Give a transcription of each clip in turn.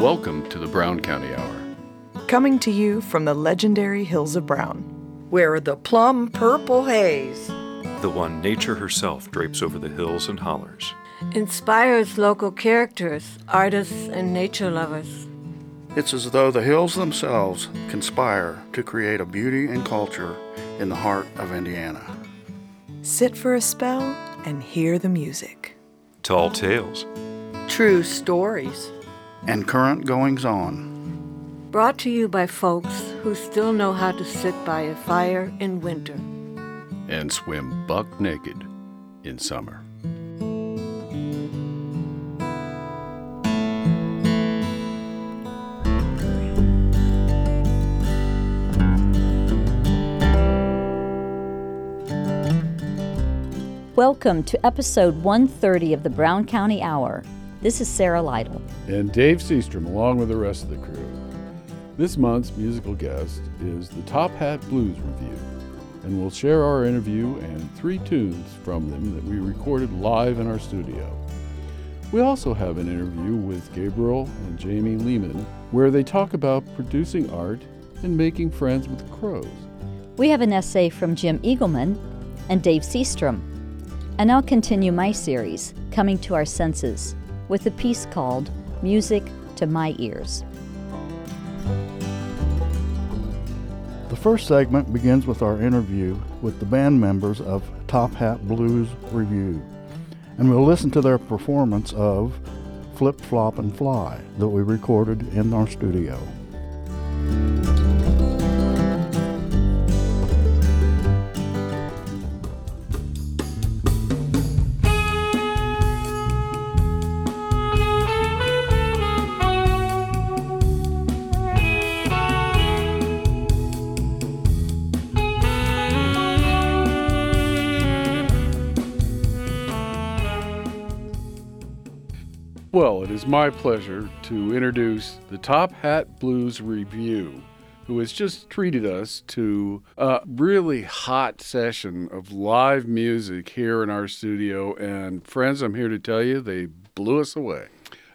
Welcome to the Brown County Hour. Coming to you from the legendary Hills of Brown. Where the plum purple haze the one nature herself drapes over the hills and hollers. Inspires local characters, artists, and nature lovers. It's as though the hills themselves conspire to create a beauty and culture in the heart of Indiana. Sit for a spell and hear the music. Tall tales. True stories. And current goings on. Brought to you by folks who still know how to sit by a fire in winter and swim buck naked in summer. Welcome to episode 130 of the Brown County Hour. This is Sarah Lytle. And Dave Seastrom, along with the rest of the crew. This month's musical guest is the Top Hat Blues Revue and we'll share our interview and three tunes from them that we recorded live in our studio. We also have an interview with Gabriel and Jamie Lehman where they talk about producing art and making friends with crows. We have an essay from Jim Eagleman and Dave Seastrom. And I'll continue my series, Coming to Our Senses, with a piece called Music to My Ears. The first segment begins with our interview with the band members of Top Hat Blues Revue, and we'll listen to their performance of Flip, Flop, and Fly that we recorded in our studio. Well, it is my pleasure to introduce the Top Hat Blues Revue, who has just treated us to a really hot session of live music here in our studio. And friends, I'm here to tell you they blew us away.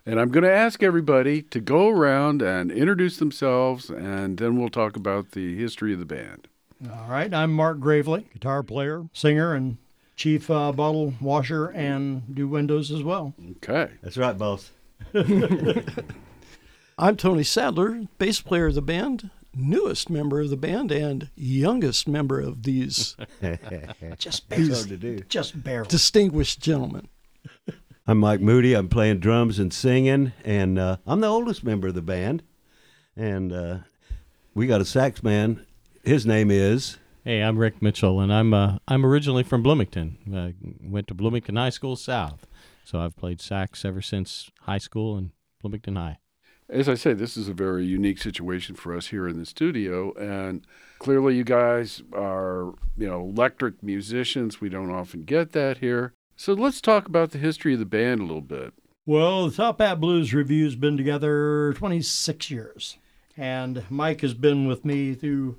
And I'm going to ask everybody to go around and introduce themselves, and then we'll talk about the history of the band. All right, I'm Mark Gravely, guitar player, singer, and chief uh, bottle washer and do windows as well. Okay. That's right, boss. I'm Tony Sadler, bass player of the band, newest member of the band, and youngest member of these just these, to do. just barely distinguished gentlemen. I'm Mike Moody. I'm playing drums and singing, and uh, I'm the oldest member of the band. And uh, we got a sax man. His name is Hey, I'm Rick Mitchell, and I'm uh, I'm originally from Bloomington. I went to Bloomington High School South, so I've played sax ever since high school in Bloomington High. As I say, this is a very unique situation for us here in the studio, and clearly, you guys are you know electric musicians. We don't often get that here. So let's talk about the history of the band a little bit. Well, the Top Hat Blues Revue's been together 26 years, and Mike has been with me through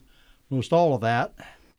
most all of that.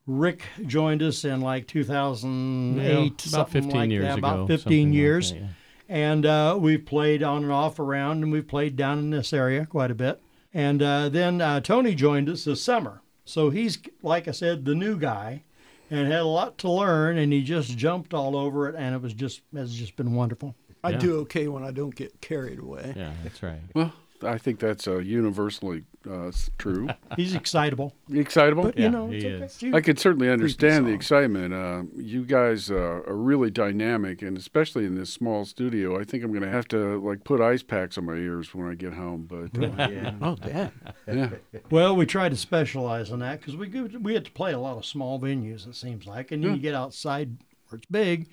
Rick joined us in like 2008, about 15 like years that, ago. About 15 years. Like that, yeah. And uh, we've played on and off around, and we've played down in this area quite a bit. And uh, then uh, Tony joined us this summer. So he's, like I said, the new guy and had a lot to learn, and he just jumped all over it, and it was just has just been wonderful. I yeah. do okay when I don't get carried away. Yeah, that's right. Well, I think that's uh, universally uh, true. He's excitable. Excitable? But, yeah, you know, he okay. is. I can certainly understand the excitement. Uh, you guys uh, are really dynamic, and especially in this small studio, I think I'm going to have to like put ice packs on my ears when I get home. But uh, yeah. oh, yeah, yeah. Well, we try to specialize in that because we we have to play a lot of small venues. It seems like, and then Yeah. you get outside where it's big,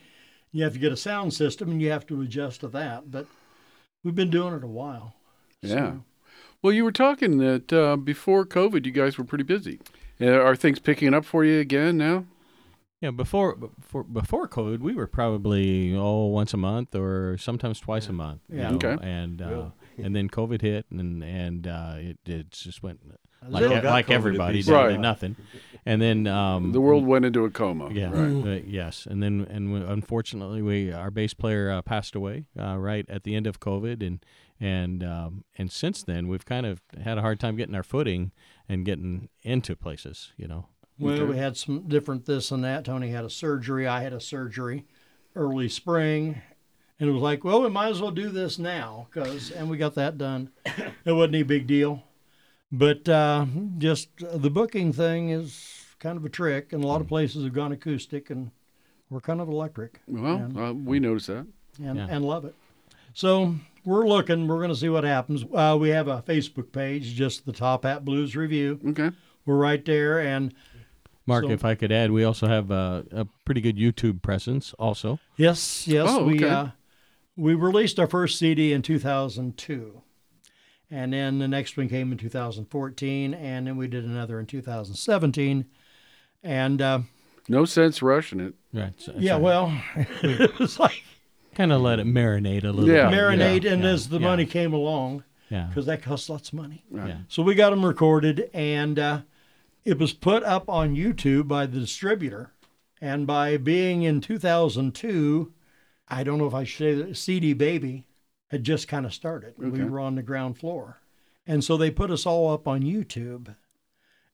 you have to get a sound system, and you have to adjust to that. But we've been doing it a while. Yeah. Well, you were talking that uh, before COVID, you guys were pretty busy. Uh, are things picking up for you again now? Yeah, before before before COVID, we were probably oh once a month or sometimes twice a month. you Yeah. know, Okay. And uh, and then COVID hit, and and uh, it it just went That's like like COVID everybody piece. down to Right. nothing. And then um, The world went into a coma. Yeah. Right. uh, yes, and then and we, unfortunately, we our bass player uh, passed away uh, right at the end of COVID, and and um, and since then we've kind of had a hard time getting our footing and getting into places. You know. Well, we had some different this and that. Tony had a surgery. I had a surgery early spring. And it was like, well, we might as well do this now, cause, and we got that done. It wasn't any big deal. But uh, just uh, the booking thing is kind of a trick, and a lot of places have gone acoustic, and we're kind of electric. Well, and, uh, we notice that. and, Yeah. and love it. So we're looking. We're going to see what happens. Uh, we have a Facebook page, just the Top Hat Blues Revue. Okay. We're right there, and Mark, So- if I could add, we also have a, a pretty good YouTube presence. Also, Yes, yes. Oh, We uh, we released our first CD in 2002, and then the next one came in 2014, and then we did another in 2017. And uh, No sense rushing it. right? so- yeah, so well, it was like kind of let it marinate a little. Yeah. bit. marinate, and yeah, as the yeah, money came along, Yeah. because that costs lots of money. Yeah. So we got them recorded, and uh, it was put up on YouTube by the distributor. And by being in 2002, I don't know if I should say that CD Baby had just kind of started. Okay. We were on the ground floor. And so they put us all up on YouTube.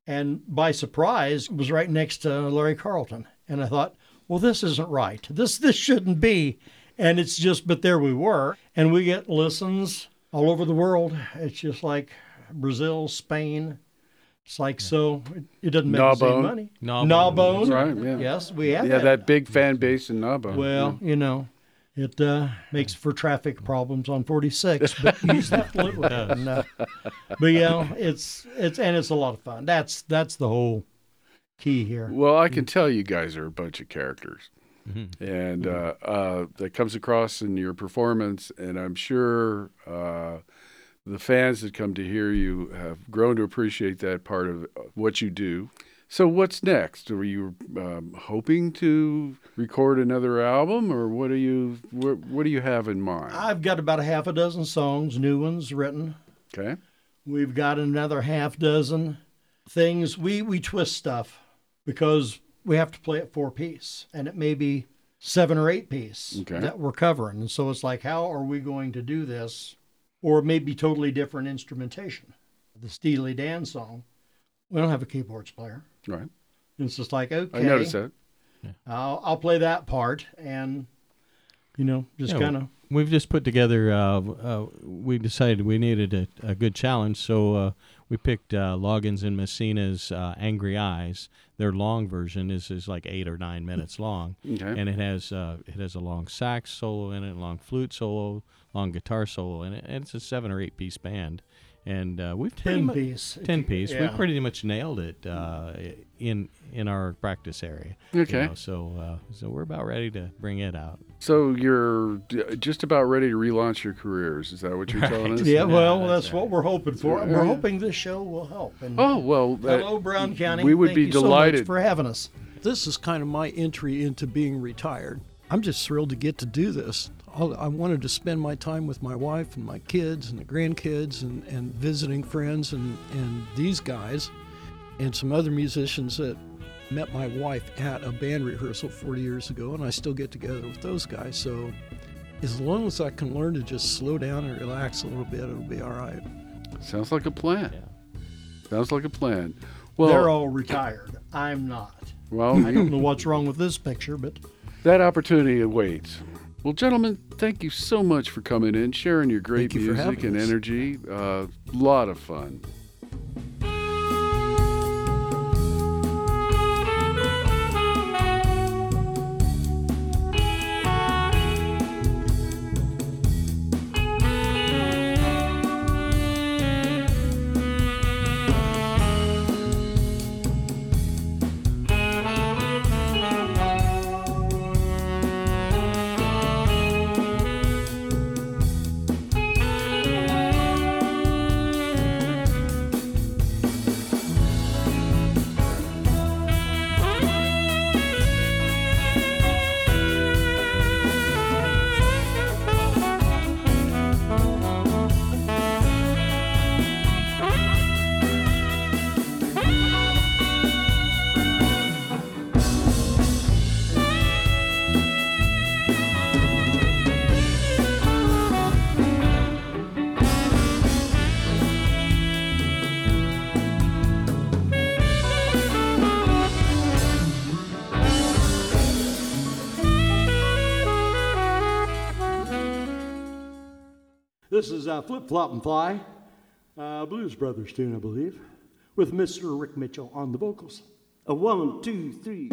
And by surprise, it was right next to Larry Carlton. And I thought, well, this isn't right. This this shouldn't be. And it's just, but there we were. And we get listens all over the world. It's just like Brazil, Spain. It's like so. It, it doesn't make the same Gnawbone. money. Gnawbone. Gnawbone. Right, yeah. Yes, we have Yeah, that big fan base in Gnawbone. well, you know, it uh, makes for traffic problems on 46, but you just have to live with it. And, uh, but yeah, it's it's and it's a lot of fun. That's that's the whole key here. Well, I can tell you guys are a bunch of characters. Mhm. And uh, uh, that comes across in your performance, and I'm sure uh, the fans that come to hear you have grown to appreciate that part of uh, what you do. So, what's next? Are you um, hoping to record another album, or what do you what, what do you have in mind? I've got about a half a dozen songs, new ones written. Okay, We've got another half dozen things. We we twist stuff because we have to play it four piece, and it may be seven or eight piece Okay. that we're covering. And so it's like, how are we going to do this? Or maybe totally different instrumentation. The Steely Dan song, we don't have a keyboards player. right. It's just like, okay, I noticed that. I'll, I'll play that part, and you know, just Yeah, kind of We've just put together. Uh, uh, we decided we needed a, a good challenge, so uh, we picked uh, Loggins and Messina's uh, "Angry Eyes." Their long version is is like eight or nine minutes long, Okay. and it has uh, it has a long sax solo in it, a long flute solo, long guitar solo in it, and it's a seven or eight piece band. And uh, we've pretty ten mu- piece. ten piece. We pretty much nailed it uh, in in our practice area. you Okay. know, so uh, so we're about ready to bring it out. So you're just about ready to relaunch your careers. Is that what you're telling us? Yeah, well, Yeah, that's, that's what we're hoping for. Yeah. We're hoping this show will help. And Oh well. that- hello, Brown County. We would Thank be you so much delighted. for having us. This is kind of my entry into being retired. I'm just thrilled to get to do this. All- I wanted to spend my time with my wife and my kids and the grandkids and, and visiting friends and, and these guys and some other musicians that met my wife at a band rehearsal 40 years ago, and I still get together with those guys. So as long as I can learn to just slow down and relax a little bit, it'll be all right. Sounds like a plan. Yeah. Sounds like a plan. Well, They're all retired. I'm not. well, I don't know what's wrong with this picture, but that opportunity awaits. Well, gentlemen, thank you so much for coming in, sharing your great you music and us. energy. A uh, lot of fun. This is uh, Flip Flop and Fly, uh, Blues Brothers tune, I believe, with Mr. Rick Mitchell on the vocals. A one, two, three.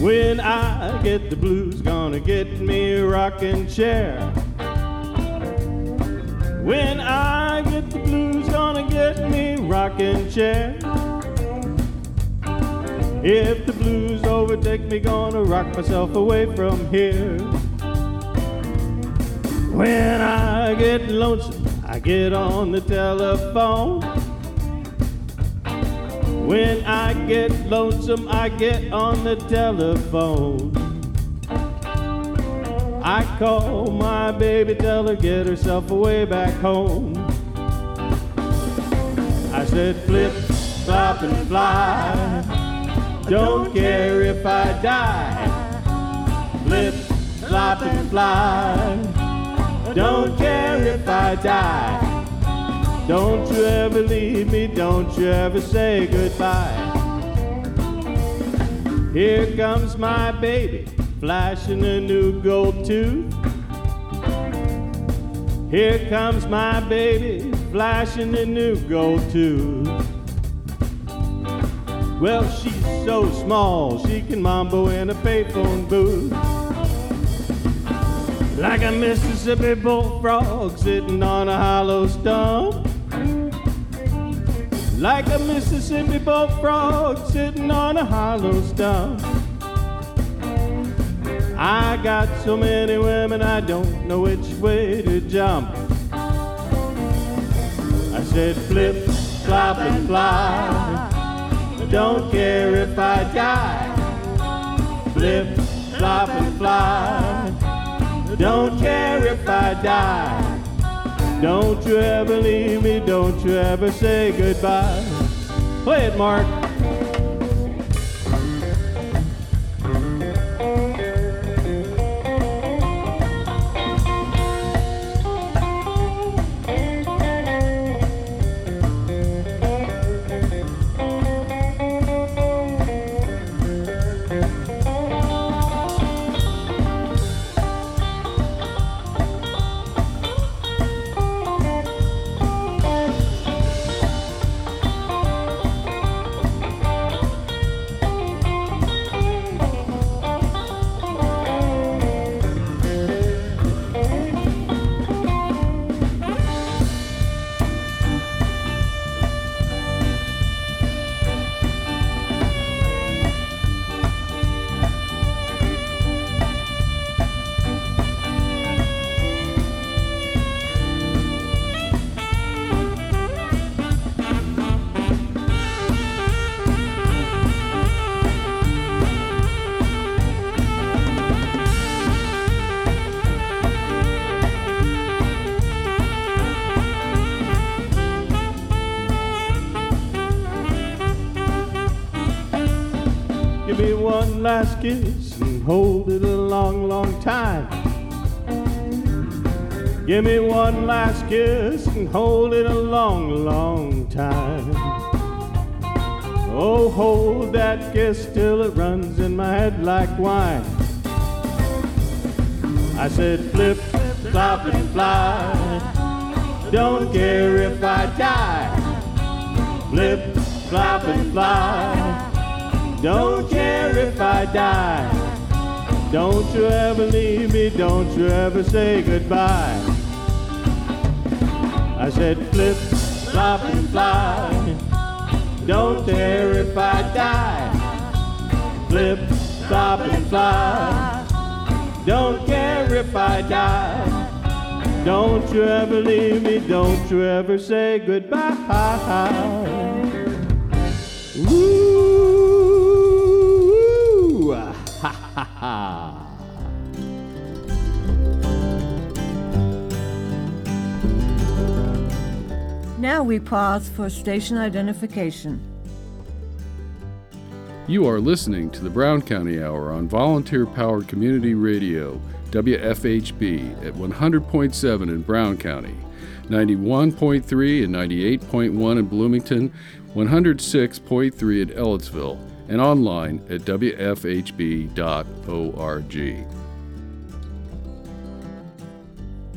When I get the blues, get me a rocking chair. When I get the blues, gonna get me a rocking chair. If the blues overtake me, gonna rock myself away from here. When I get lonesome, I get on the telephone. When I get lonesome, I get on the telephone. I call my baby, tell her get herself away back home. I said flip, flop and fly. Don't care if I die. Flip, flop and fly. Don't care if I die. Don't you ever leave me, don't you ever say goodbye. Here comes my baby, flashing a new gold tooth. Here comes my baby, flashing a new gold tooth. Well, she's so small, she can mambo in a payphone booth. Like a Mississippi bullfrog sitting on a hollow stump. Like a Mississippi bullfrog sitting on a hollow stump. I got so many women, I don't know which way to jump. I said flip, flop, and fly. Don't care if I die. Flip, flop, and fly. Don't care if I die. Don't you ever leave me, don't you ever say goodbye. Play it, Mark. Kiss and hold it a long, long time. Give me one last kiss and hold it a long, long time. Oh, hold that kiss till it runs in my head like wine. I said, flip, flop, and fly. Don't care if I die. Flip, flop, and fly. Don't care if I die. Don't you ever leave me, don't you ever say goodbye. I said flip, flop and fly. Don't care if I die. Flip, flop and fly. Don't care if I die. Don't you ever leave me, don't you ever say goodbye. Woo! Ha! Now we pause for station identification. You are listening to the Brown County Hour on volunteer powered community radio, WFHB, at 100.7 in Brown County, 91.3 and 98.1 in Bloomington, 106.3 in Ellettsville, and online at WFHB.org.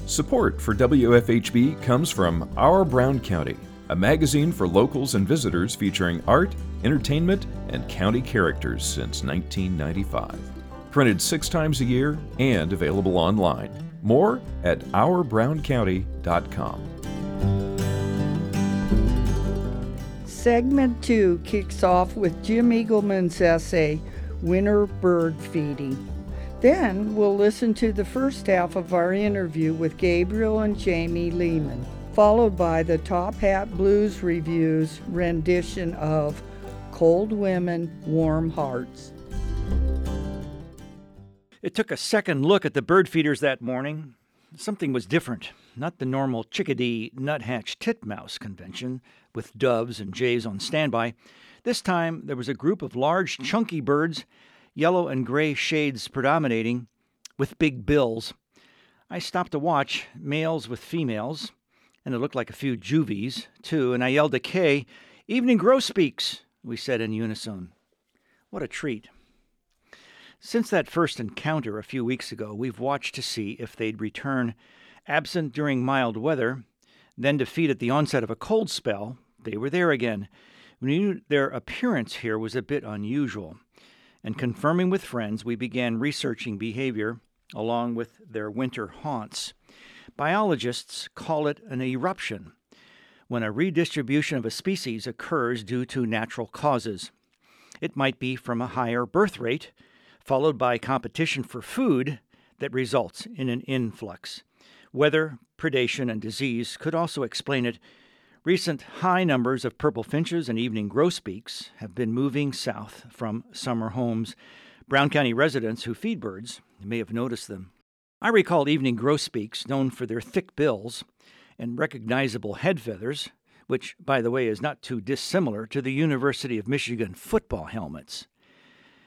Support for WFHB comes from Our Brown County, a magazine for locals and visitors featuring art, entertainment, and county characters since 1995. Printed six times a year and available online. More at ourbrowncounty.com. Segment 2 kicks off with Jim Eagleman's essay, Winter Bird Feeding. Then we'll listen to the first half of our interview with Gabriel and Jamie Lehman, followed by the Top Hat Blues Revue's rendition of Cold Women, Warm Hearts. It took a second look at the bird feeders that morning. Something was different, not the normal chickadee nuthatch titmouse convention with doves and jays on standby. This time there was a group of large, chunky birds, yellow and gray shades predominating, with big bills. I stopped to watch, males with females, and it looked like a few juvies, too, and I yelled to Kay, Evening grosbeaks, we said in unison. What a treat. Since that first encounter a few weeks ago, we've watched to see if they'd return. Absent during mild weather, then to feed at the onset of a cold spell, they were there again. We knew their appearance here was a bit unusual, and confirming with friends, we began researching behavior along with their winter haunts. Biologists call it an eruption, when a redistribution of a species occurs due to natural causes. It might be from a higher birth rate, followed by competition for food that results in an influx. Weather, predation, and disease could also explain it. Recent high numbers of purple finches and evening grosbeaks have been moving south from summer homes. Brown County residents who feed birds may have noticed them. I recall evening grosbeaks, known for their thick bills and recognizable head feathers, which, by the way, is not too dissimilar to the University of Michigan football helmets.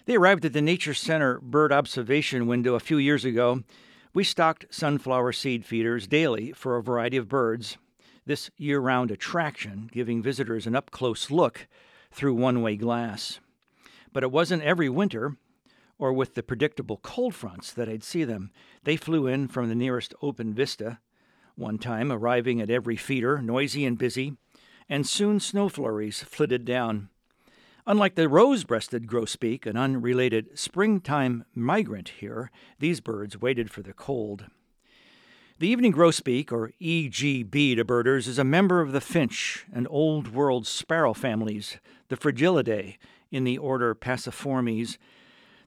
They arrived at the Nature Center bird observation window a few years ago. We stocked sunflower seed feeders daily for a variety of birds, this year round attraction giving visitors an up close look through one way glass. But it wasn't every winter, or with the predictable cold fronts, that I'd see them. They flew in from the nearest open vista, one time arriving at every feeder, noisy and busy, and soon snow flurries flitted down. Unlike the rose breasted grosbeak, an unrelated springtime migrant here, these birds waited for the cold. The evening grosbeak, or EGB to birders, is a member of the finch and old world sparrow families, the Fringillidae, in the order Passeriformes.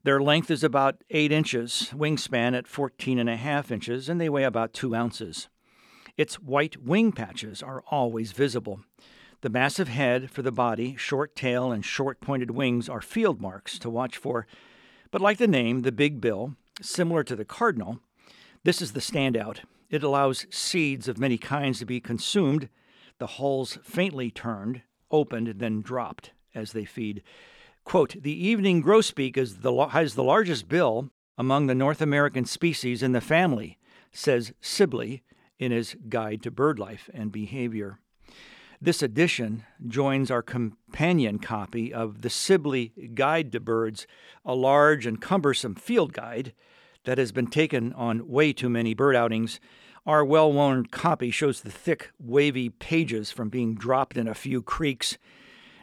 Their length is about 8 inches, wingspan at 14 and a half inches, and they weigh about 2 ounces. Its white wing patches are always visible. The massive head for the body, short tail, and short pointed wings are field marks to watch for. But like the name, the big bill, similar to the cardinal, this is the standout. It allows seeds of many kinds to be consumed, the hulls faintly turned, opened, then dropped as they feed. Quote, the evening grosbeak is the, has the largest bill among the North American species in the family, says Sibley in his Guide to Bird Life and Behavior. This edition joins our companion copy of the Sibley Guide to Birds, a large and cumbersome field guide that has been taken on way too many bird outings. Our well worn copy shows the thick, wavy pages from being dropped in a few creeks.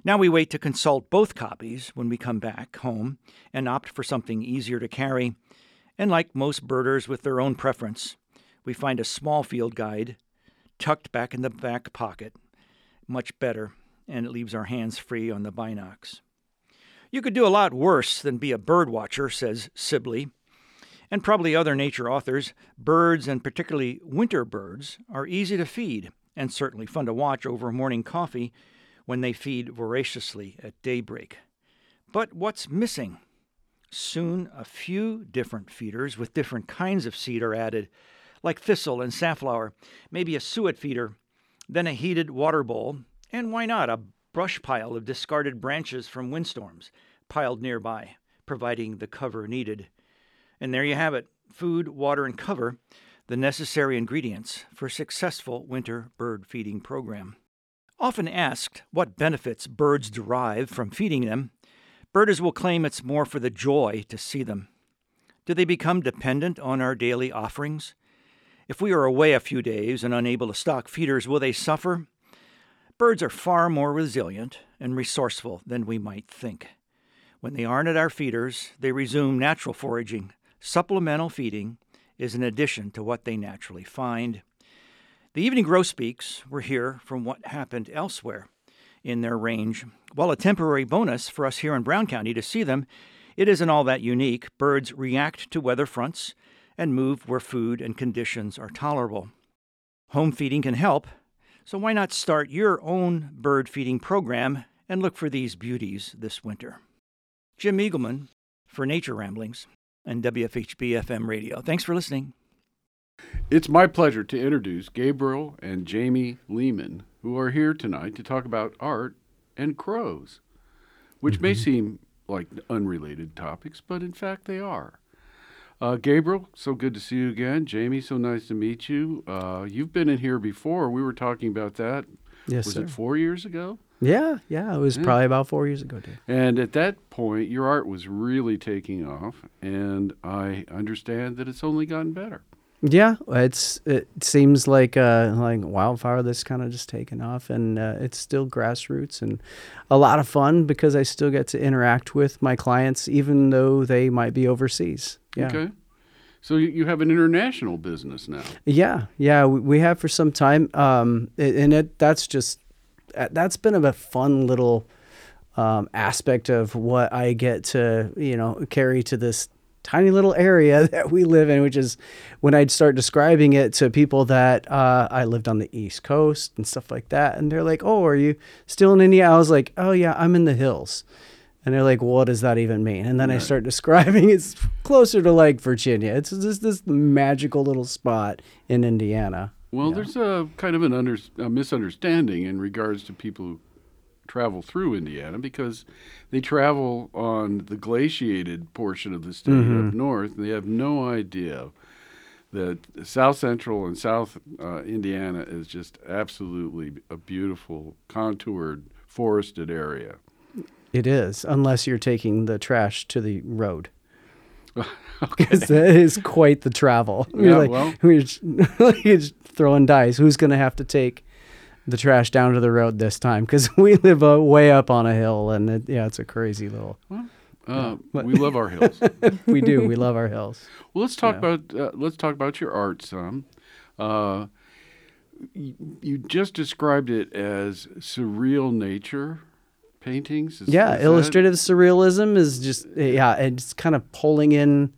Now we wait to consult both copies when we come back home and opt for something easier to carry. And like most birders with their own preference, we find a small field guide tucked back in the back pocket. Much better, and it leaves our hands free on the binocs. You could do a lot worse than be a bird watcher, says Sibley. And probably other nature authors, birds, and particularly winter birds, are easy to feed and certainly fun to watch over morning coffee when they feed voraciously at daybreak. But what's missing? Soon a few different feeders with different kinds of seed are added like thistle and safflower, maybe a suet feeder, then a heated water bowl, and why not a brush pile of discarded branches from windstorms, piled nearby, providing the cover needed. And there you have it food, water, and cover, the necessary ingredients for a successful winter bird feeding program. Often asked what benefits birds derive from feeding them, birders will claim it's more for the joy to see them. Do they become dependent on our daily offerings? If we are away a few days and unable to stock feeders, will they suffer? Birds are far more resilient and resourceful than we might think. When they aren't at our feeders, they resume natural foraging. Supplemental feeding is an addition to what they naturally find. The evening grosbeaks were here from what happened elsewhere in their range. While a temporary bonus for us here in Brown County to see them, it isn't all that unique. Birds react to weather fronts and move where food and conditions are tolerable. Home feeding can help, so why not start your own bird feeding program and look for these beauties this winter? Jim Eagleman for Nature Ramblings and WFHB FM radio. Thanks for listening. It's my pleasure to introduce Gabriel and Jamie Lehman, who are here tonight to talk about art and crows, which mm-hmm. may seem like unrelated topics, but in fact they are. Uh, Gabriel, so good to see you again. Jamie, so nice to meet you. Uh, you've been in here before. We were talking about that. Yes, was sir. it four years ago? Yeah, yeah, it was yeah. probably about four years ago, dude. And at that point, your art was really taking off, and I understand that it's only gotten better. Yeah, it's it seems like uh, like wildfire that's kind of just taken off, and uh, it's still grassroots and a lot of fun because I still get to interact with my clients, even though they might be overseas. Yeah. Okay. So you have an international business now. Yeah, yeah, we have for some time, um, and it that's just uh, that's been a fun little um, aspect of what I get to you know carry to this tiny little area that we live in, which is when I'd start describing it to people that uh, I lived on the East Coast and stuff like that, and they're like, "Oh, are you still in India?" I was like, "Oh yeah, I'm in the hills." And they're like, "What does that even mean?" And then right. I start describing it's closer to like Virginia. It's just this magical little spot in Indiana. Well, there's a kind of an under, a misunderstanding in regards to people who travel through Indiana because they travel on the glaciated portion of the state mm-hmm. up north, and they have no idea that South Central and South uh, Indiana is just absolutely a beautiful, contoured, forested area. It is, unless you're taking the trash to the road. Because that is quite the travel. Yeah, we're like, well, we're just, we're just throwing dice. Who's going to have to take the trash down to the road this time? Because we live uh, way up on a hill, and it, yeah, it's a crazy little. Well, uh, yeah. we love our hills. we do. We love our hills. Well, let's talk about uh, let's talk about your art some. Uh, you, you just described it as surreal nature paintings. Is, yeah, is illustrative that? surrealism is just yeah, it's kind of pulling in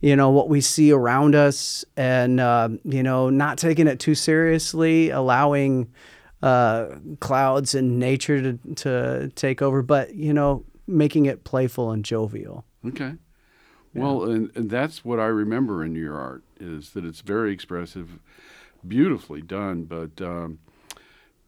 you know what we see around us and uh, you know not taking it too seriously allowing uh, clouds and nature to, to take over but you know making it playful and jovial. Okay. Well and, and that's what i remember in your art is that it's very expressive beautifully done but um,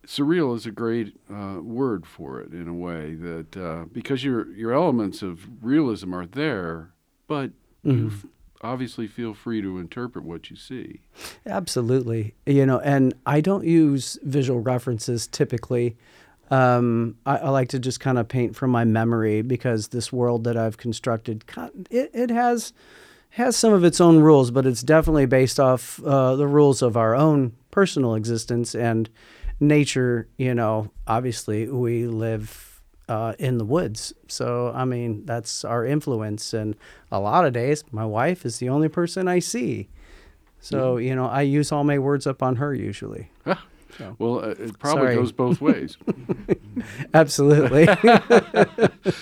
surreal is a great uh, word for it in a way that uh, because your your elements of realism are there but mm-hmm. you obviously feel free to interpret what you see. Absolutely. You know, and I don't use visual references typically. Um, I, I, like to just kind of paint from my memory because this world that I've constructed, it, it has has some of its own rules, but it's definitely based off uh, the rules of our own personal existence and nature. You know, obviously we live uh, in the woods. So, I mean, that's our influence. And a lot of days, my wife is the only person I see. So, mm-hmm. you know, I use all my words up on her usually. So. Well, uh, it probably Sorry. goes both ways. Absolutely.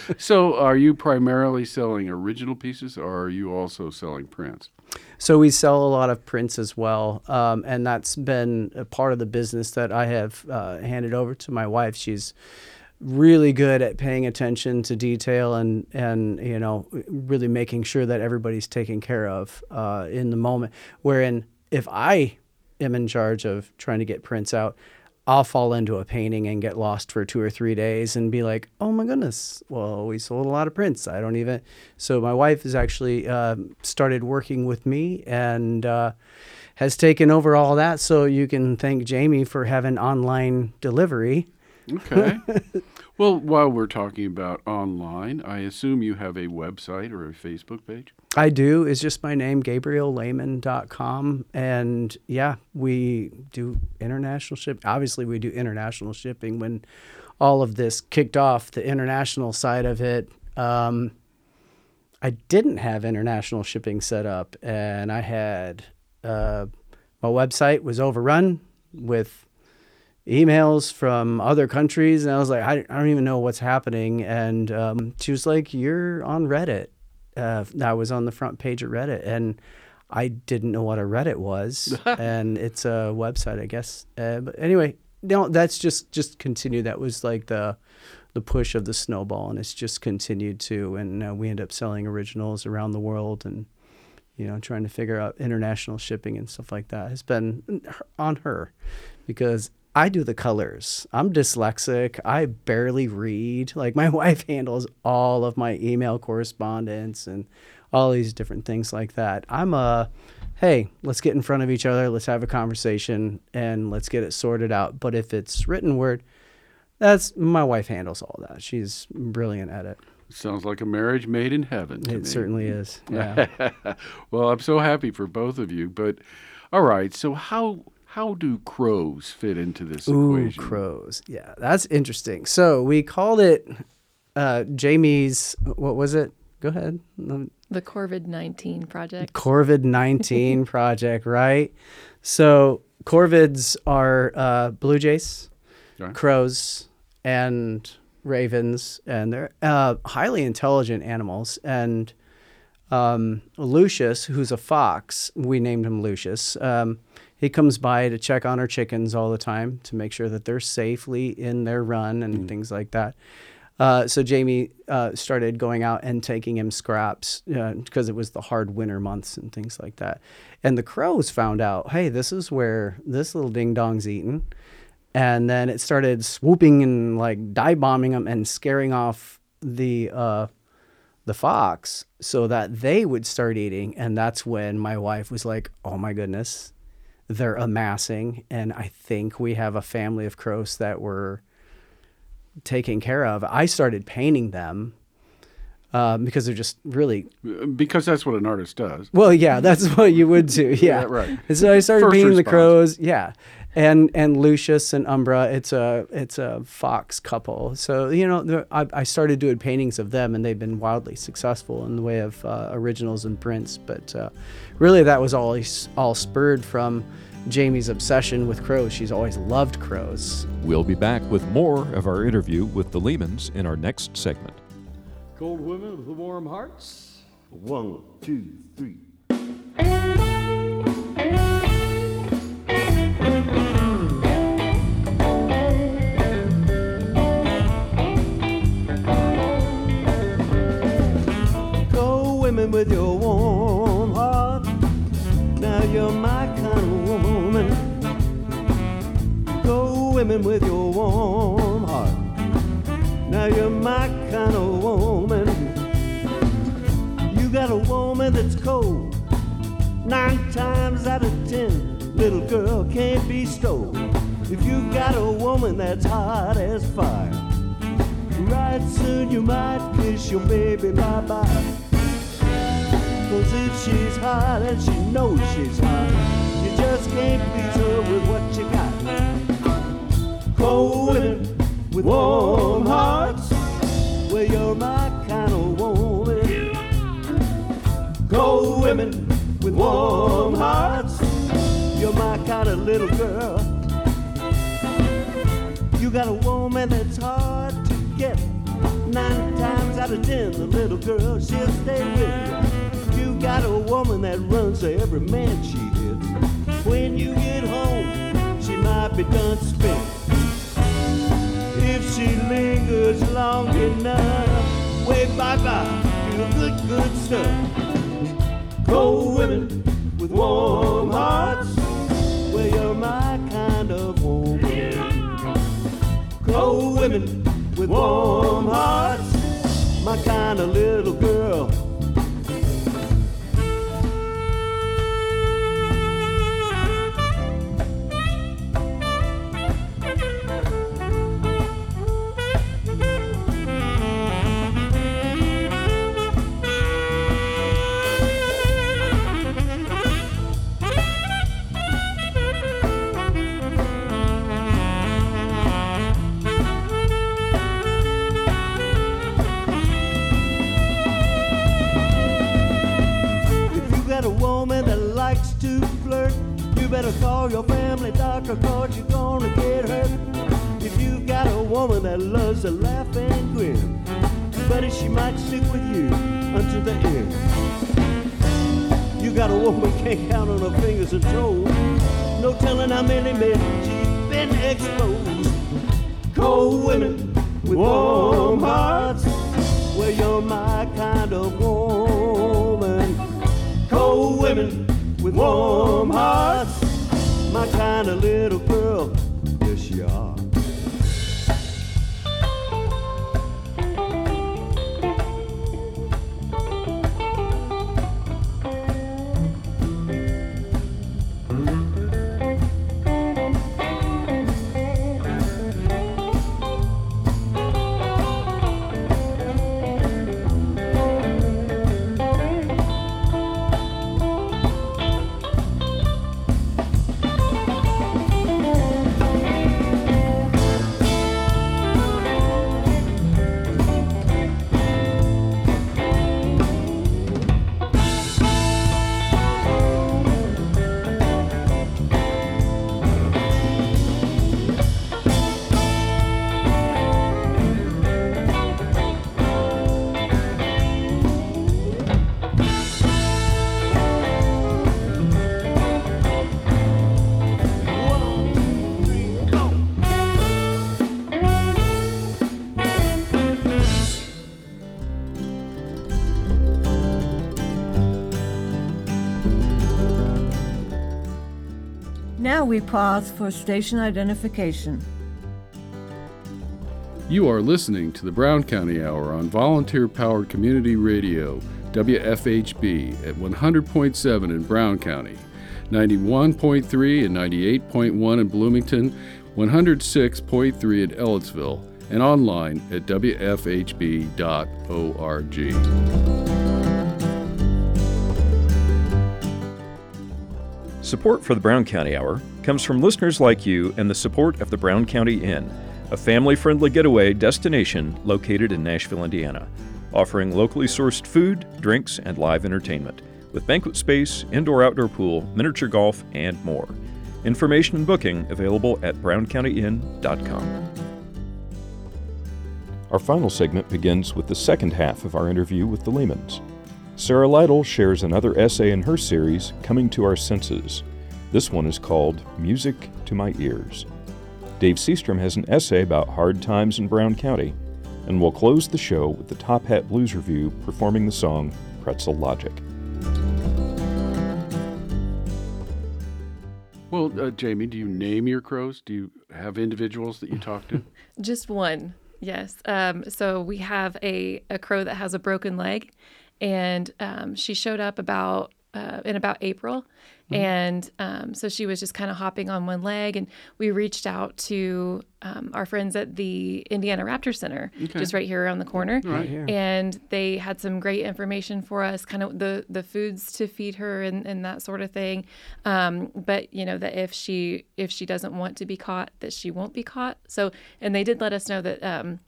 so, are you primarily selling original pieces or are you also selling prints? So, we sell a lot of prints as well. Um, and that's been a part of the business that I have uh, handed over to my wife. She's really good at paying attention to detail and and you know really making sure that everybody's taken care of uh, in the moment. Wherein if I am in charge of trying to get prints out, I'll fall into a painting and get lost for two or three days and be like, oh my goodness, well, we sold a lot of prints. I don't even. So my wife has actually uh, started working with me and uh, has taken over all that. So you can thank Jamie for having online delivery. Okay. well, while we're talking about online, I assume you have a website or a Facebook page? I do. It's just my name, GabrielLehman.com. And yeah, we do international ship. Obviously, we do international shipping. When all of this kicked off, the international side of it, um, I didn't have international shipping set up. And I had uh, my website was overrun with emails from other countries and i was like i, I don't even know what's happening. And um, she was like you're on reddit. Uh, i was on the front page of reddit and i didn't know what a reddit was. And it's a website i guess. Uh, but anyway no that's just just continued. That was like the the push of the snowball and it's just continued to and uh, we end up selling originals around the world and you know trying to figure out international shipping and stuff like that has been on her because I do the colors. I'm dyslexic. I barely read. Like my wife handles all of my email correspondence and all these different things like that. I'm a hey, let's get in front of each other, let's have a conversation and let's get it sorted out. But if it's written word, that's my wife handles all that. She's brilliant at it. Sounds like a marriage made in heaven. it me. certainly is. Yeah. well, I'm so happy for both of you. But all right, so how how do crows fit into this Ooh, equation? crows. Yeah, that's interesting. So we called it uh, Jamie's. What was it? Go ahead. The Corvid 19 project. Corvid 19 project, right? So corvids are uh, blue jays, Right. crows, and ravens, and they're uh, highly intelligent animals. And um, Lucius, who's a fox, we named him Lucius. Um, he comes by to check on our chickens all the time to make sure that they're safely in their run and things like that. Uh, so Jamie uh, started going out and taking him scraps because it was the hard winter months and things like that. And the crows found out, hey, this is where this little ding dong's eaten. And then it started swooping and like dive bombing them and scaring off the uh, the fox so that they would start eating. And that's when my wife was like, oh my goodness, they're amassing. And I think we have a family of crows that we're taking care of. I started painting them um, because they're just really. Because that's what an artist does. Well, yeah, that's what you would do. Yeah, Yeah, right. And so I started First painting the crows. Yeah, and and Lucius and Umbra. It's a it's a fox couple. So you know, I, I started doing paintings of them, and they've been wildly successful in the way of uh, originals and prints. But uh, really, that was all all spurred from Jamie's obsession with crows. She's always loved crows. We'll be back with more of our interview with the Lehmans in our next segment. Cold women with warm hearts. One, two, three. With your warm heart. Now you're my kind of woman. Go women with your warm heart. Now you're my kind of woman. You got a woman that's cold. Nine times out of ten, little girl can't be stole. If you got a woman that's hot as fire, right soon you might kiss your baby bye bye. Cause if she's hot and she knows she's hot, you just can't please her with what you got. Cold women with warm hearts, well, you're my kind of woman. Cold women with warm hearts, you're my kind of little girl. You got a woman that's hard to get. Nine times out of ten, the little girl, she'll stay with you got a woman that runs to every man she hits. When you get home, she might be done spent. If she lingers long enough, way bye bye to good, good stuff. Cold women with warm hearts, well, you're my kind of woman. Cold women with warm hearts, my kind of little girl. Call your family doctor cause you're gonna get hurt. If you got a woman that loves to laugh and grin, buddy, she might stick with you until the end. You got a woman can't count on her fingers and toes, no telling how many men she's been exposed. Cold women with warm hearts, well, you're my kind of woman. Cold women with warm hearts, my kind of little girl. Yes, you are. Now we pause for station identification. You are listening to the Brown County Hour on volunteer powered community radio, WFHB, at 100.7 in Brown County, 91.3 and 98.1 in Bloomington, 106.3 in Ellettsville, and online at WFHB.org. Support for the Brown County Hour comes from listeners like you and the support of the Brown County Inn, a family friendly getaway destination located in Nashville, Indiana, offering locally sourced food, drinks, and live entertainment, with banquet space, indoor outdoor pool, miniature golf, and more. Information and booking available at browncountyinn.com. Our final segment begins with the second half of our interview with the Lehmans. Sarah Lytle shares another essay in her series, Coming to Our Senses. This one is called Music to My Ears. Dave Seastrom has an essay about hard times in Brown County, and we'll close the show with the Top Hat Blues Revue performing the song Pretzel Logic. Well, uh, Jamie, do you name your crows? Do you have individuals that you talk to? Just one, yes. Um, so we have a, a crow that has a broken leg, and um, she showed up about uh, in about April, and um, so she was just kind of hopping on one leg, and we reached out to um, our friends at the Indiana Raptor Center, Okay. just right here around the corner, Right here. and they had some great information for us, kind of the the foods to feed her and, and that sort of thing. Um, but you know that if she if she doesn't want to be caught, that she won't be caught. So and they did let us know that um,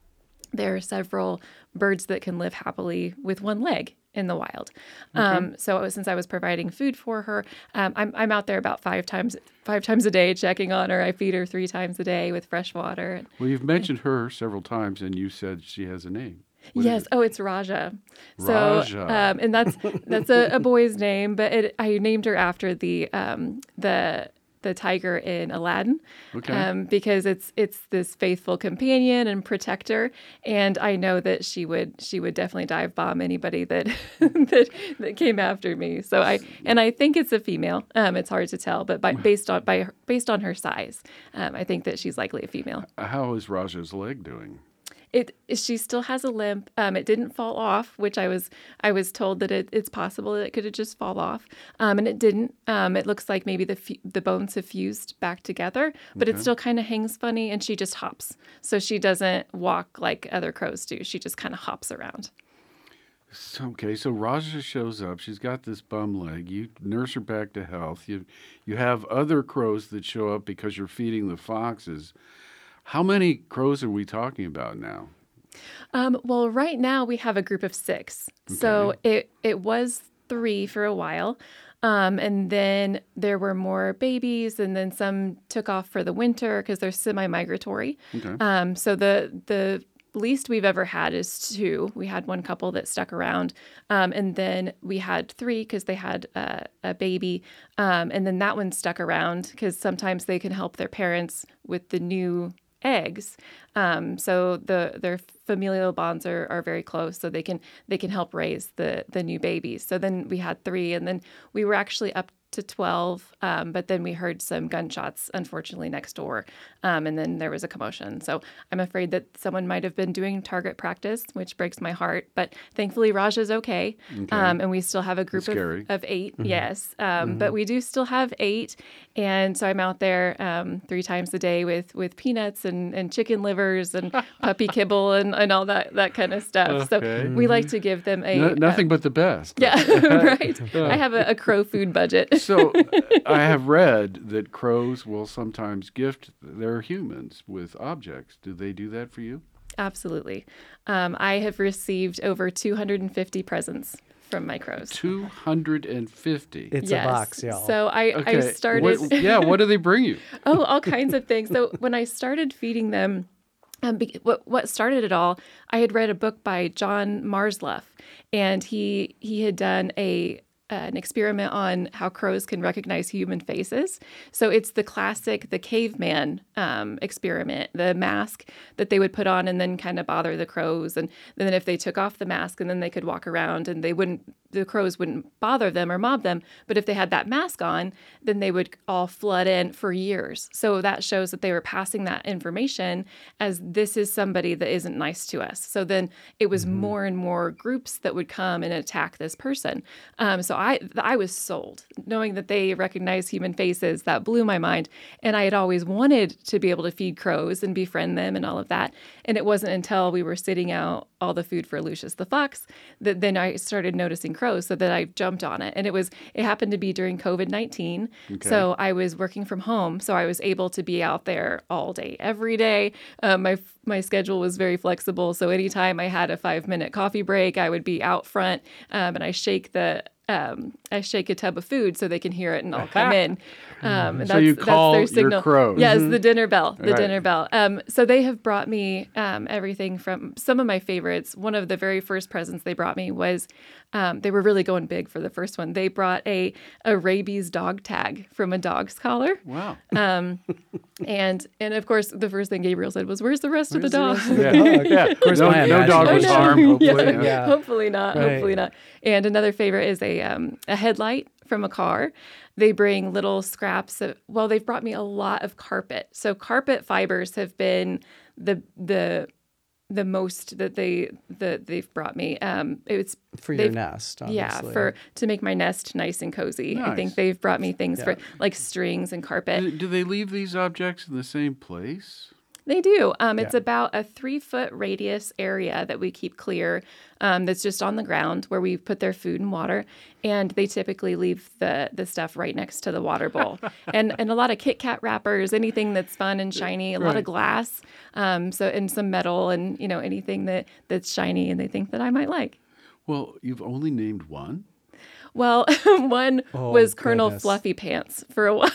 there are several birds that can live happily with one leg in the wild. Okay. Um, so since I was providing food for her, um, I'm, I'm out there about five times five times a day checking on her. I feed her three times a day with fresh water. Well, you've mentioned her several times, and you said she has a name. What yes. Oh, it's Raja. So, Raja. um, and that's that's a, a boy's name, but it, I named her after the um, the the tiger in Aladdin, Okay. um, because it's it's this faithful companion and protector, and I know that she would she would definitely dive bomb anybody that that that came after me. So I and I think it's a female. Um, it's hard to tell, but by, based on by based on her size, um, I think that she's likely a female. How is Raja's leg doing? It she still has a limp. Um, it didn't fall off, which I was I was told that it, it's possible that it could have just fall off, um, and it didn't. Um, it looks like maybe the fu- the bones have fused back together, but it still kind of hangs funny, and she just hops. So she doesn't walk like other crows do. She just kind of hops around. So, okay, so Raja shows up. She's got this bum leg. You nurse her back to health. You you have other crows that show up because you're feeding the foxes. How many crows are we talking about now? Um, well, right now we have a group of six. So it it was three for a while. Um, and then there were more babies, and then some took off for the winter because they're semi-migratory. Okay. Um, so the the least we've ever had is two. We had one couple that stuck around, um, and then we had three because they had uh, a baby, um, and then that one stuck around because sometimes they can help their parents with the new eggs. Um, so the their familial bonds are, are very close, so they can they can help raise the the new babies. So then we had three, and then we were actually up to 12 um, but then we heard some gunshots unfortunately next door um, and then there was a commotion so i'm afraid that someone might have been doing target practice which breaks my heart but thankfully raja's okay, Okay. Um, and we still have a group of, of 8 Mhm. yes um, but Mhm. we do still have eight and so i'm out there um, three times a day with with peanuts and, and chicken livers and puppy kibble and, and all that that kind of stuff Okay. so we like to give them a No- nothing um, but the best. yeah right i have a, a crow food budget so I have read that crows will sometimes gift their humans with objects. Do they do that for you? Absolutely. Um, I have received over 250 presents from my crows. 250. It's a box, y'all. So I, I started. what- yeah, what do they bring you? oh, all kinds of things. So when I started feeding them, um, be- what what started it all? I had read a book by John Marzluff, and he he had done a an experiment on how crows can recognize human faces. So it's the classic, the caveman um, experiment, the mask that they would put on and then kind of bother the crows. And then if they took off the mask and then they could walk around and they wouldn't, the crows wouldn't bother them or mob them. But if they had that mask on, then they would all flood in for years. So that shows that they were passing that information as this is somebody that isn't nice to us. So then it was more and more groups that would come and attack this person. Um, so I I was sold, knowing that they recognize human faces. That blew my mind, and I had always wanted to be able to feed crows and befriend them and all of that. And it wasn't until we were sitting out all the food for Lucius the fox that then I started noticing crows. So that I jumped on it, and it was it happened to be during COVID nineteen. Okay. So I was working from home, so I was able to be out there all day, every day. Um, my my schedule was very flexible, so anytime I had a five minute coffee break, I would be out front, um, and I shake the um, I shake a tub of food so they can hear it and I'll come in. Um, and So you call your their signal. crows. Yes, Mhm. the dinner bell. The Right. dinner bell. Um, so they have brought me um, everything from some of my favorites. One of the very first presents they brought me was um, they were really going big for the first one. They brought a a rabies dog tag from a dog's collar. Wow. Um, and and of course the first thing Gabriel said was, "Where's the rest of the Where's dog?" the rest of the? Yeah. Of course, No- no dog Oh, was no. harmed, hopefully, Yeah. yeah. Hopefully not. Right. Hopefully not. And another favorite is a um, a headlight from a car. They bring little scraps of. Well, they've brought me a lot of carpet. So carpet fibers have been the the the most that they that they've brought me. Um, it's For your they've- nest, Yeah, for to make my nest nice and cozy. I think they've brought me things for like strings and carpet. Do, do they leave these objects in the same place? They do. Um, it's Yeah. about a three foot radius area that we keep clear um, that's just on the ground where we put their food and water. And they typically leave the, the stuff right next to the water bowl. and, and a lot of Kit Kat wrappers, anything that's fun and shiny, a lot of glass, um, so and some metal and you know anything that, that's shiny and they think that I might like. Well, you've only named one. Well, one Oh, was Colonel goodness. Fluffy Pants for a while.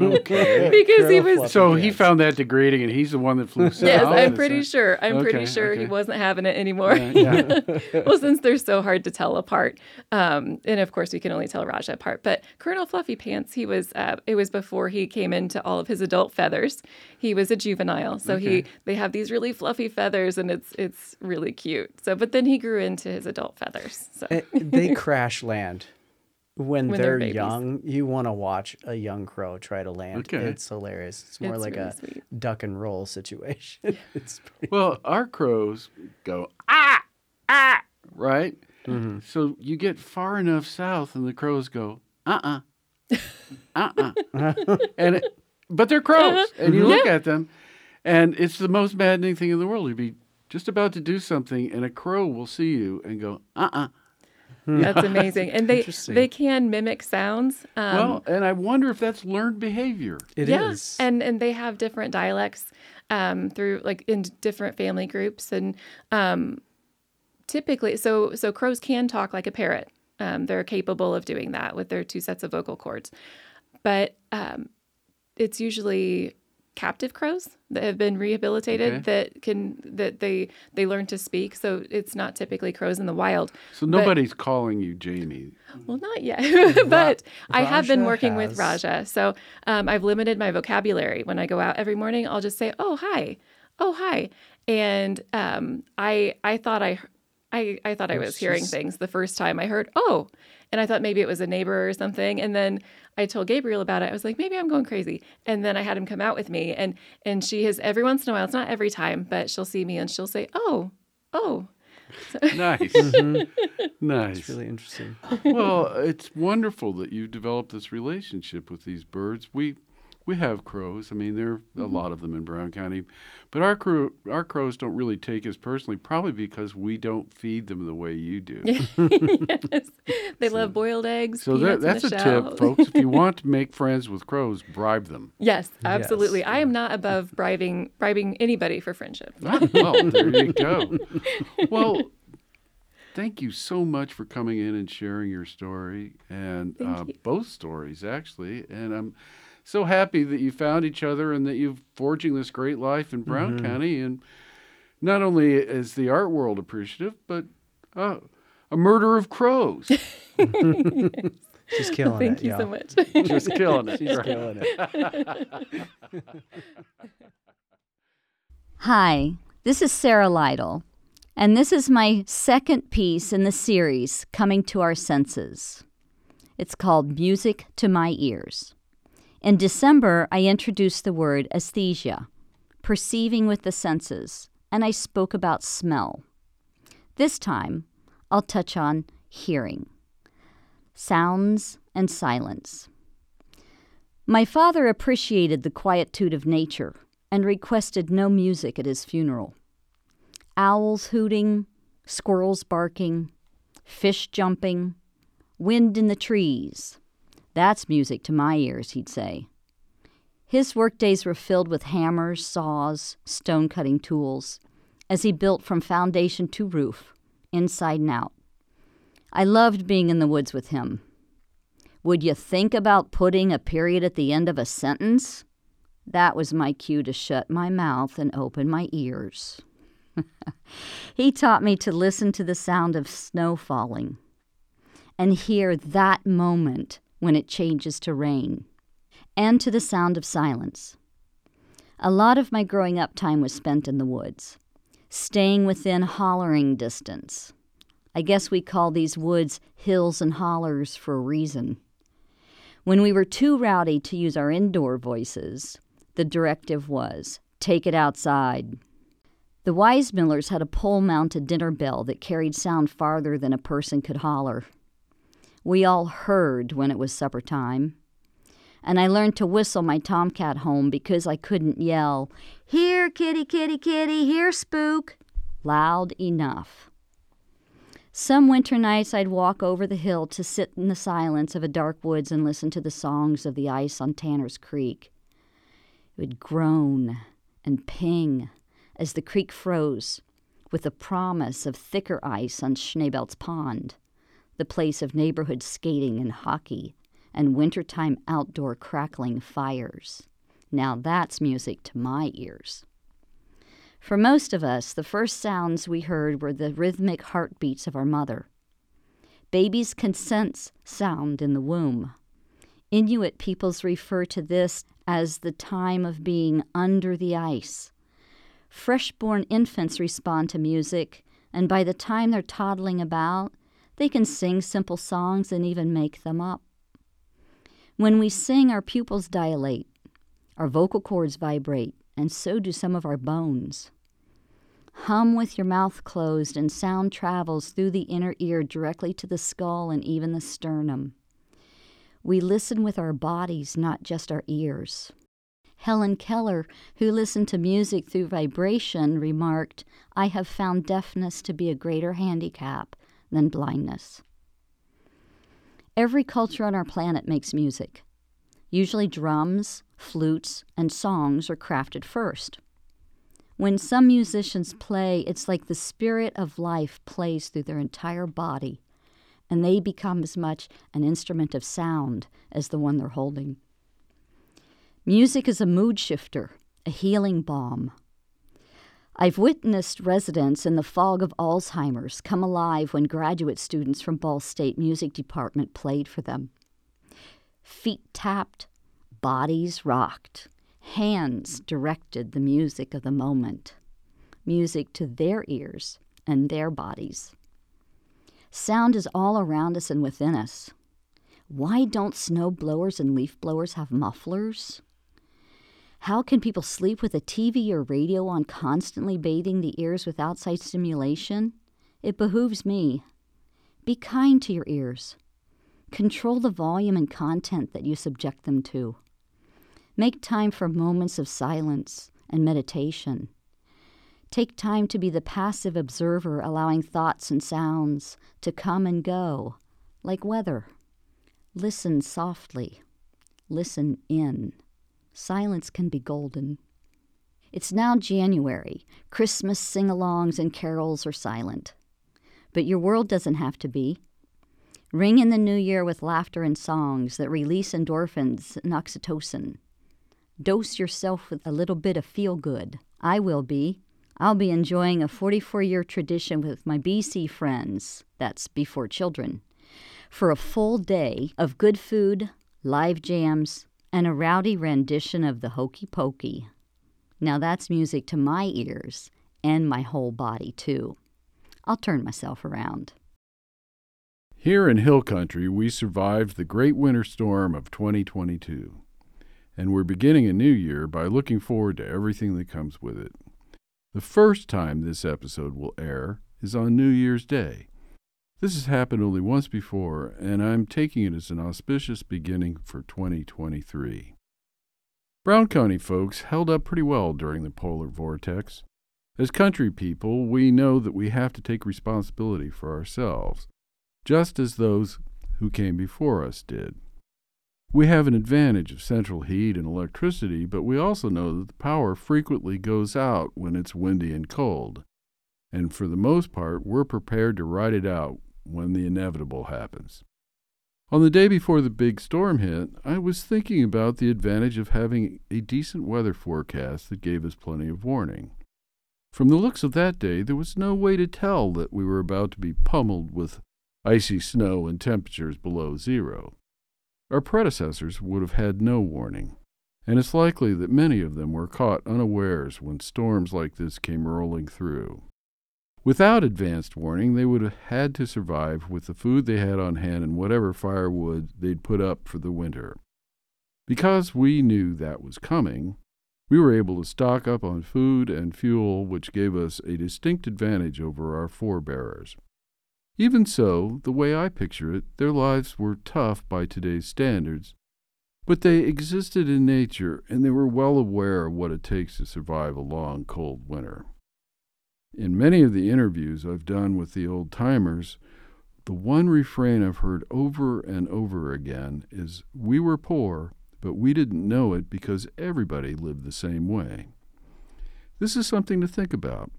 Okay. Because he was- So he found that degrading, and he's the one that flew south. Yes, I'm pretty sure. I'm Okay, pretty sure he wasn't having it anymore. Yeah, well, since they're so hard to tell apart, um, and of course we can only tell Raja apart. But Colonel Fluffy Pants, he was. Uh, it was before he came into all of his adult feathers. He was a juvenile, so Okay. he they have these really fluffy feathers, and it's it's really cute. So, but then he grew into his adult feathers. So Eh, they crash land. When, when they're they're, young, you want to watch a young crow try to land. Okay. It's hilarious. It's more It's like really a sweet. duck and roll situation. it's pretty Well, our crows go ah ah right. Mm-hmm. So you get far enough south, and the crows go uh uh uh uh, and it, but they're crows, and you look Yeah. at them, and it's the most maddening thing in the world. You'd be just about to do something, and a crow will see you and go uh uh That's amazing, and they they can mimic sounds. Um, well, and I wonder if that's learned behavior. It is. yeah, and and they have different dialects um, through like in different family groups, and um, typically, so so crows can talk like a parrot. Um, they're capable of doing that with their two sets of vocal cords, but um, it's usually captive crows that have been rehabilitated Okay. that can that they they learn to speak. So it's not typically crows in the wild. So But- nobody's calling you Jamie. well, not yet, but I have been working with. Raja. So um, I've limited my vocabulary. When I go out every morning, I'll just say, "Oh hi, oh hi," and um, I I thought I. I, I thought I was hearing things the first time I heard, oh, and I thought maybe it was a neighbor or something. And then I told Gabriel about it. I was like, maybe I'm going crazy. And then I had him come out with me, and and she has every once in a while. It's not every time, but she'll see me and she'll say, oh, oh. So- Nice, Mm-hmm. nice. It's really interesting. well, it's wonderful that you've developed this relationship with these birds. We we have crows. I mean, there are a Mm-hmm. lot of them in Brown County, but our crow our crows don't really take us personally. Probably because we don't feed them the way you do. yes. They love boiled eggs. So that, peanuts in that's a shell. tip, folks. If you want to make friends with crows, bribe them. Yes, absolutely. I am not above bribing bribing anybody for friendship. Ah, well, there you go. Well, thank you so much for coming in and sharing your story and Thank uh, you. both stories actually. And I'm so happy that you found each other and that you're forging this great life in Brown Mhm. County. And not only is the art world appreciative, but uh, a murder of crows. She's killing Thank it. you y'all. so much. Just killing it. She's right. killing it. Hi, this is Sarah Lytle, and this is my second piece in the series, Coming to Our Senses. It's called Music to My Ears. In December, I introduced the word aesthesia, perceiving with the senses, and I spoke about smell. This time, I'll touch on hearing, sounds, and silence. My father appreciated the quietude of nature and requested no music at his funeral. Owls hooting, squirrels barking, fish jumping, wind in the trees. That's music to my ears, he'd say. His workdays were filled with hammers, saws, stone cutting tools, as he built from foundation to roof, inside and out. I loved being in the woods with him. Would you think about putting a period at the end of a sentence? That was my cue to shut my mouth and open my ears. he taught me to listen to the sound of snow falling and hear that moment when it changes to rain, and to the sound of silence. A lot of my growing up time was spent in the woods, staying within hollering distance. I guess we call these woods hills and hollers for a reason. When we were too rowdy to use our indoor voices, the directive was take it outside. The Weismillers had a pole mounted dinner bell that carried sound farther than a person could holler. We all heard when it was supper time. And I learned to whistle my tomcat home because I couldn't yell, Here, kitty, kitty, kitty, here, spook, loud enough. Some winter nights I'd walk over the hill to sit in the silence of a dark woods and listen to the songs of the ice on Tanner's Creek. It would groan and ping as the creek froze, with the promise of thicker ice on Schneebelt's Pond, the place of neighborhood skating and hockey and wintertime outdoor crackling fires. Now that's music to my ears. For most of us, the first sounds we heard were the rhythmic heartbeats of our mother. Babies can sense sound in the womb. Inuit peoples refer to this as the time of being under the ice. Fresh born infants respond to music, and by the time they're toddling about, They can sing simple songs and even make them up. When we sing, our pupils dilate, our vocal cords vibrate, and so do some of our bones. Hum with your mouth closed, and sound travels through the inner ear directly to the skull and even the sternum. We listen with our bodies, not just our ears. Helen Keller, who listened to music through vibration, remarked, I have found deafness to be a greater handicap than blindness. Every culture on our planet makes music. Usually, drums, flutes, and songs are crafted first. When some musicians play, it's like the spirit of life plays through their entire body, and they become as much an instrument of sound as the one they're holding. Music is a mood shifter, a healing balm. I've witnessed residents in the fog of Alzheimer's come alive when graduate students from Ball State Music Department played for them. Feet tapped, bodies rocked, hands directed the music of the moment, music to their ears and their bodies. Sound is all around us and within us. Why don't snow blowers and leaf blowers have mufflers? How can people sleep with a TV or radio on constantly bathing the ears with outside stimulation? It behooves me. Be kind to your ears. Control the volume and content that you subject them to. Make time for moments of silence and meditation. Take time to be the passive observer, allowing thoughts and sounds to come and go, like weather. Listen softly. Listen in. Silence can be golden. It's now January. Christmas sing alongs and carols are silent. But your world doesn't have to be. Ring in the new year with laughter and songs that release endorphins and oxytocin. Dose yourself with a little bit of feel good. I will be. I'll be enjoying a 44 year tradition with my BC friends, that's before children, for a full day of good food, live jams, and a rowdy rendition of the Hokey Pokey. Now that's music to my ears and my whole body, too. I'll turn myself around. Here in Hill Country, we survived the great winter storm of 2022. And we're beginning a new year by looking forward to everything that comes with it. The first time this episode will air is on New Year's Day. This has happened only once before, and I'm taking it as an auspicious beginning for 2023. Brown County folks held up pretty well during the polar vortex. As country people, we know that we have to take responsibility for ourselves, just as those who came before us did. We have an advantage of central heat and electricity, but we also know that the power frequently goes out when it's windy and cold. And for the most part, we're prepared to ride it out when the inevitable happens. On the day before the big storm hit, I was thinking about the advantage of having a decent weather forecast that gave us plenty of warning. From the looks of that day, there was no way to tell that we were about to be pummeled with icy snow and temperatures below zero. Our predecessors would have had no warning, and it's likely that many of them were caught unawares when storms like this came rolling through. Without advanced warning, they would have had to survive with the food they had on hand and whatever firewood they'd put up for the winter. Because we knew that was coming, we were able to stock up on food and fuel, which gave us a distinct advantage over our forebears. Even so, the way I picture it, their lives were tough by today's standards, but they existed in nature and they were well aware of what it takes to survive a long, cold winter. In many of the interviews I've done with the old timers, the one refrain I've heard over and over again is We were poor, but we didn't know it because everybody lived the same way. This is something to think about.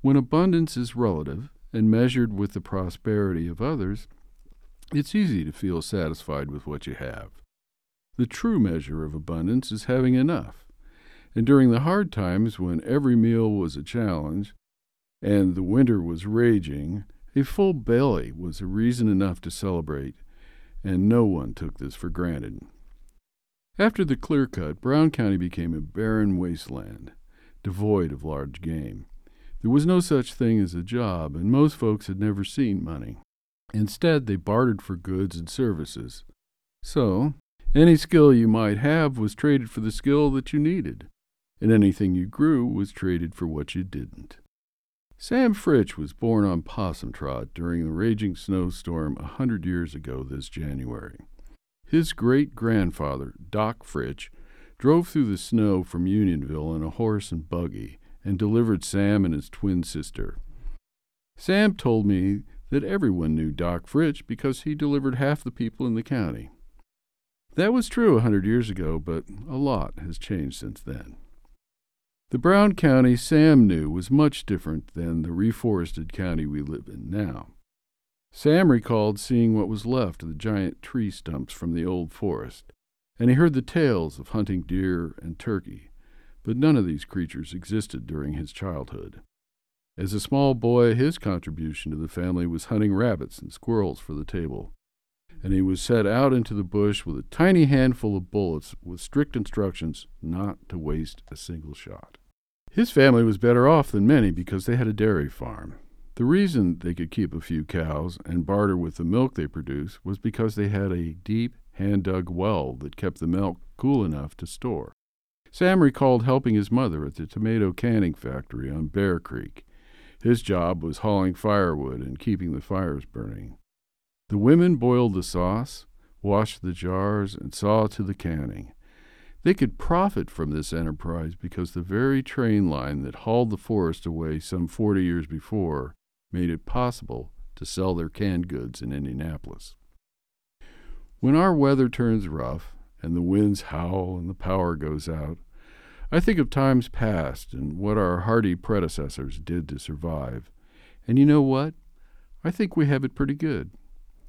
When abundance is relative and measured with the prosperity of others, it's easy to feel satisfied with what you have. The true measure of abundance is having enough. And during the hard times when every meal was a challenge, and the winter was raging, a full belly was a reason enough to celebrate, and no one took this for granted. After the clear cut, Brown County became a barren wasteland, devoid of large game. There was no such thing as a job, and most folks had never seen money. Instead, they bartered for goods and services. So, any skill you might have was traded for the skill that you needed, and anything you grew was traded for what you didn't. Sam Fritch was born on Possum Trot during the raging snowstorm a hundred years ago this January. His great grandfather, Doc Fritch, drove through the snow from Unionville in a horse and buggy and delivered Sam and his twin sister. Sam told me that everyone knew Doc Fritch because he delivered half the people in the county. That was true a hundred years ago, but a lot has changed since then. The Brown County Sam knew was much different than the reforested county we live in now. Sam recalled seeing what was left of the giant tree stumps from the old forest, and he heard the tales of hunting deer and turkey, but none of these creatures existed during his childhood. As a small boy, his contribution to the family was hunting rabbits and squirrels for the table, and he was set out into the bush with a tiny handful of bullets with strict instructions not to waste a single shot. His family was better off than many because they had a dairy farm. The reason they could keep a few cows and barter with the milk they produced was because they had a deep, hand dug well that kept the milk cool enough to store. Sam recalled helping his mother at the tomato canning factory on Bear Creek. His job was hauling firewood and keeping the fires burning. The women boiled the sauce, washed the jars, and saw to the canning. They could profit from this enterprise because the very train line that hauled the forest away some 40 years before made it possible to sell their canned goods in Indianapolis. When our weather turns rough and the winds howl and the power goes out, I think of times past and what our hardy predecessors did to survive. And you know what? I think we have it pretty good.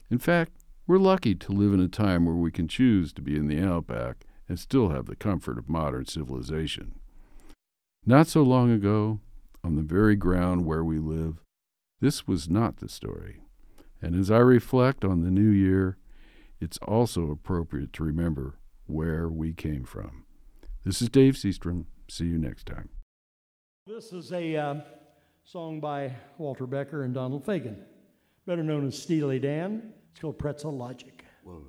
In fact, we're lucky to live in a time where we can choose to be in the outback and still have the comfort of modern civilization. Not so long ago, on the very ground where we live, this was not the story. And as I reflect on the new year, it's also appropriate to remember where we came from. This is Dave Seastrom. See you next time. This is a uh, song by Walter Becker and Donald Fagen, better known as Steely Dan. It's called Pretzel Logic. One,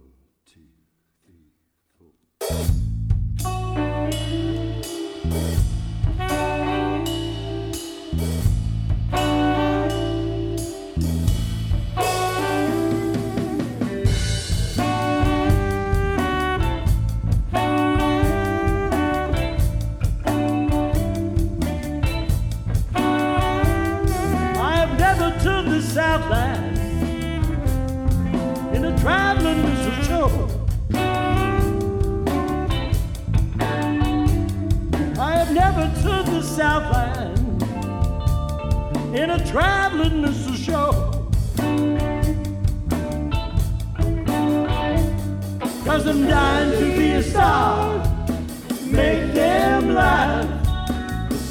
in a traveling Mr. show. Cause I'm dying to be a star, make them laugh.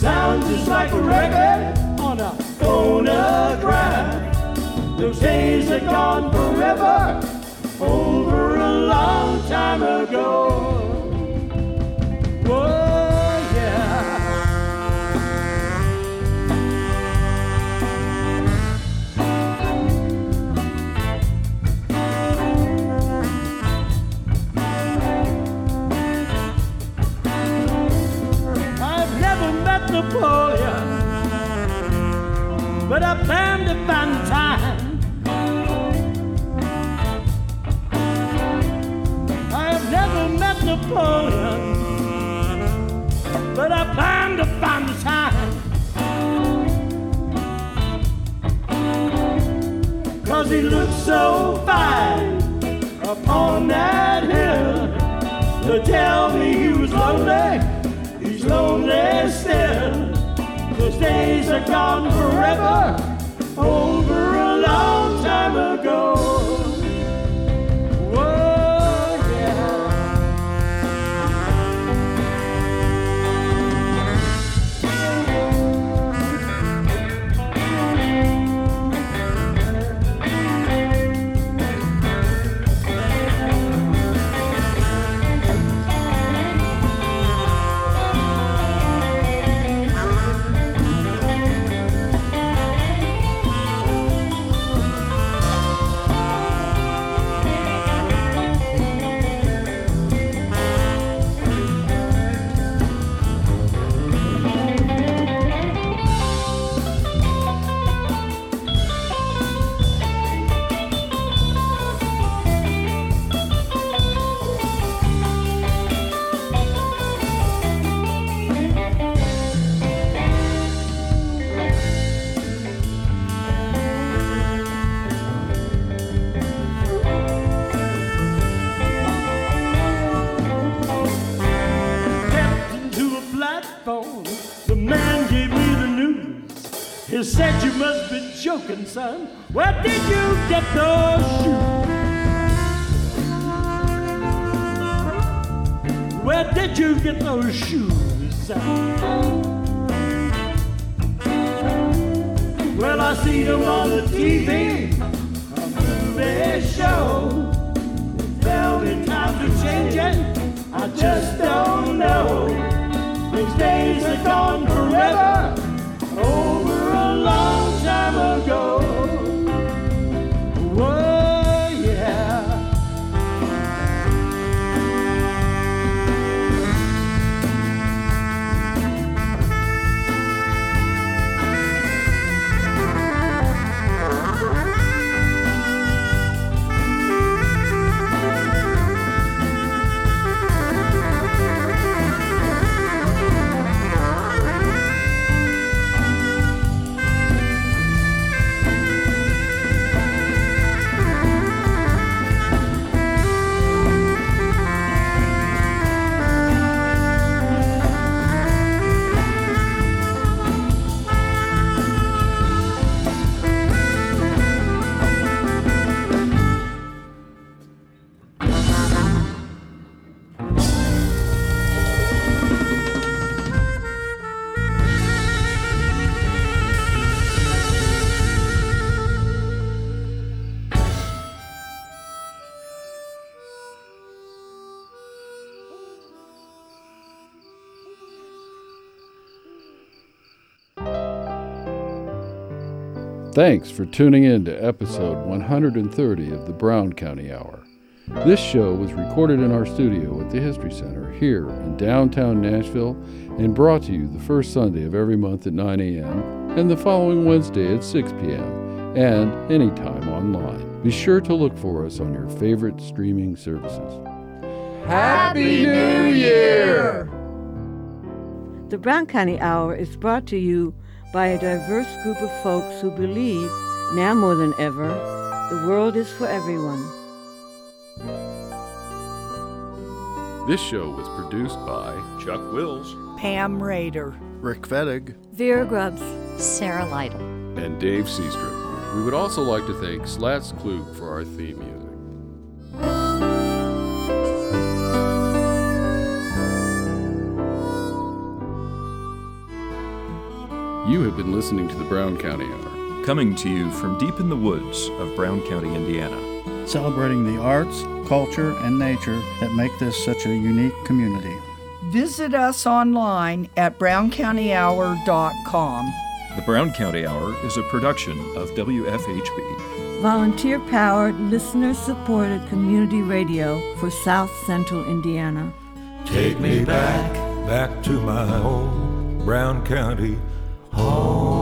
Sound just like a record on a phonograph. Those days are gone forever, over a long time ago. But I plan to find time. I have never met Napoleon, but I plan to find the time. Cause he looks so fine upon that hill. To tell me he was lonely, he's lonely still. Those days are gone forever, over a long time ago. Be joking, son. Where did you get those shoes? Where did you get those shoes. Well, I see them on the TV, on the show. Velvet times are changing, I just don't know. These days are gone forever, over a long Thanks for tuning in to episode 130 of the Brown County Hour. This show was recorded in our studio at the History Center here in downtown Nashville and brought to you the first Sunday of every month at 9 a.m. and the following Wednesday at 6 p.m. and anytime online. Be sure to look for us on your favorite streaming services. Happy New Year! The Brown County Hour is brought to you by a diverse group of folks who believe, now more than ever, the world is for everyone. This show was produced by Chuck Wills, Pam Rader, Rick Fettig, Vera Grubbs, Sarah Lytle. and Dave Seastrom. We would also like to thank Slats Klug for our theme music. You have been listening to the Brown County Hour. Coming to you from deep in the woods of Brown County, Indiana. celebrating the arts, culture, and nature that make this such a unique community. Visit us online at browncountyhour.com. The Brown County Hour is a production of WFHB. Volunteer powered, listener supported community radio for South Central Indiana. Take me back, back to my home, Brown County home.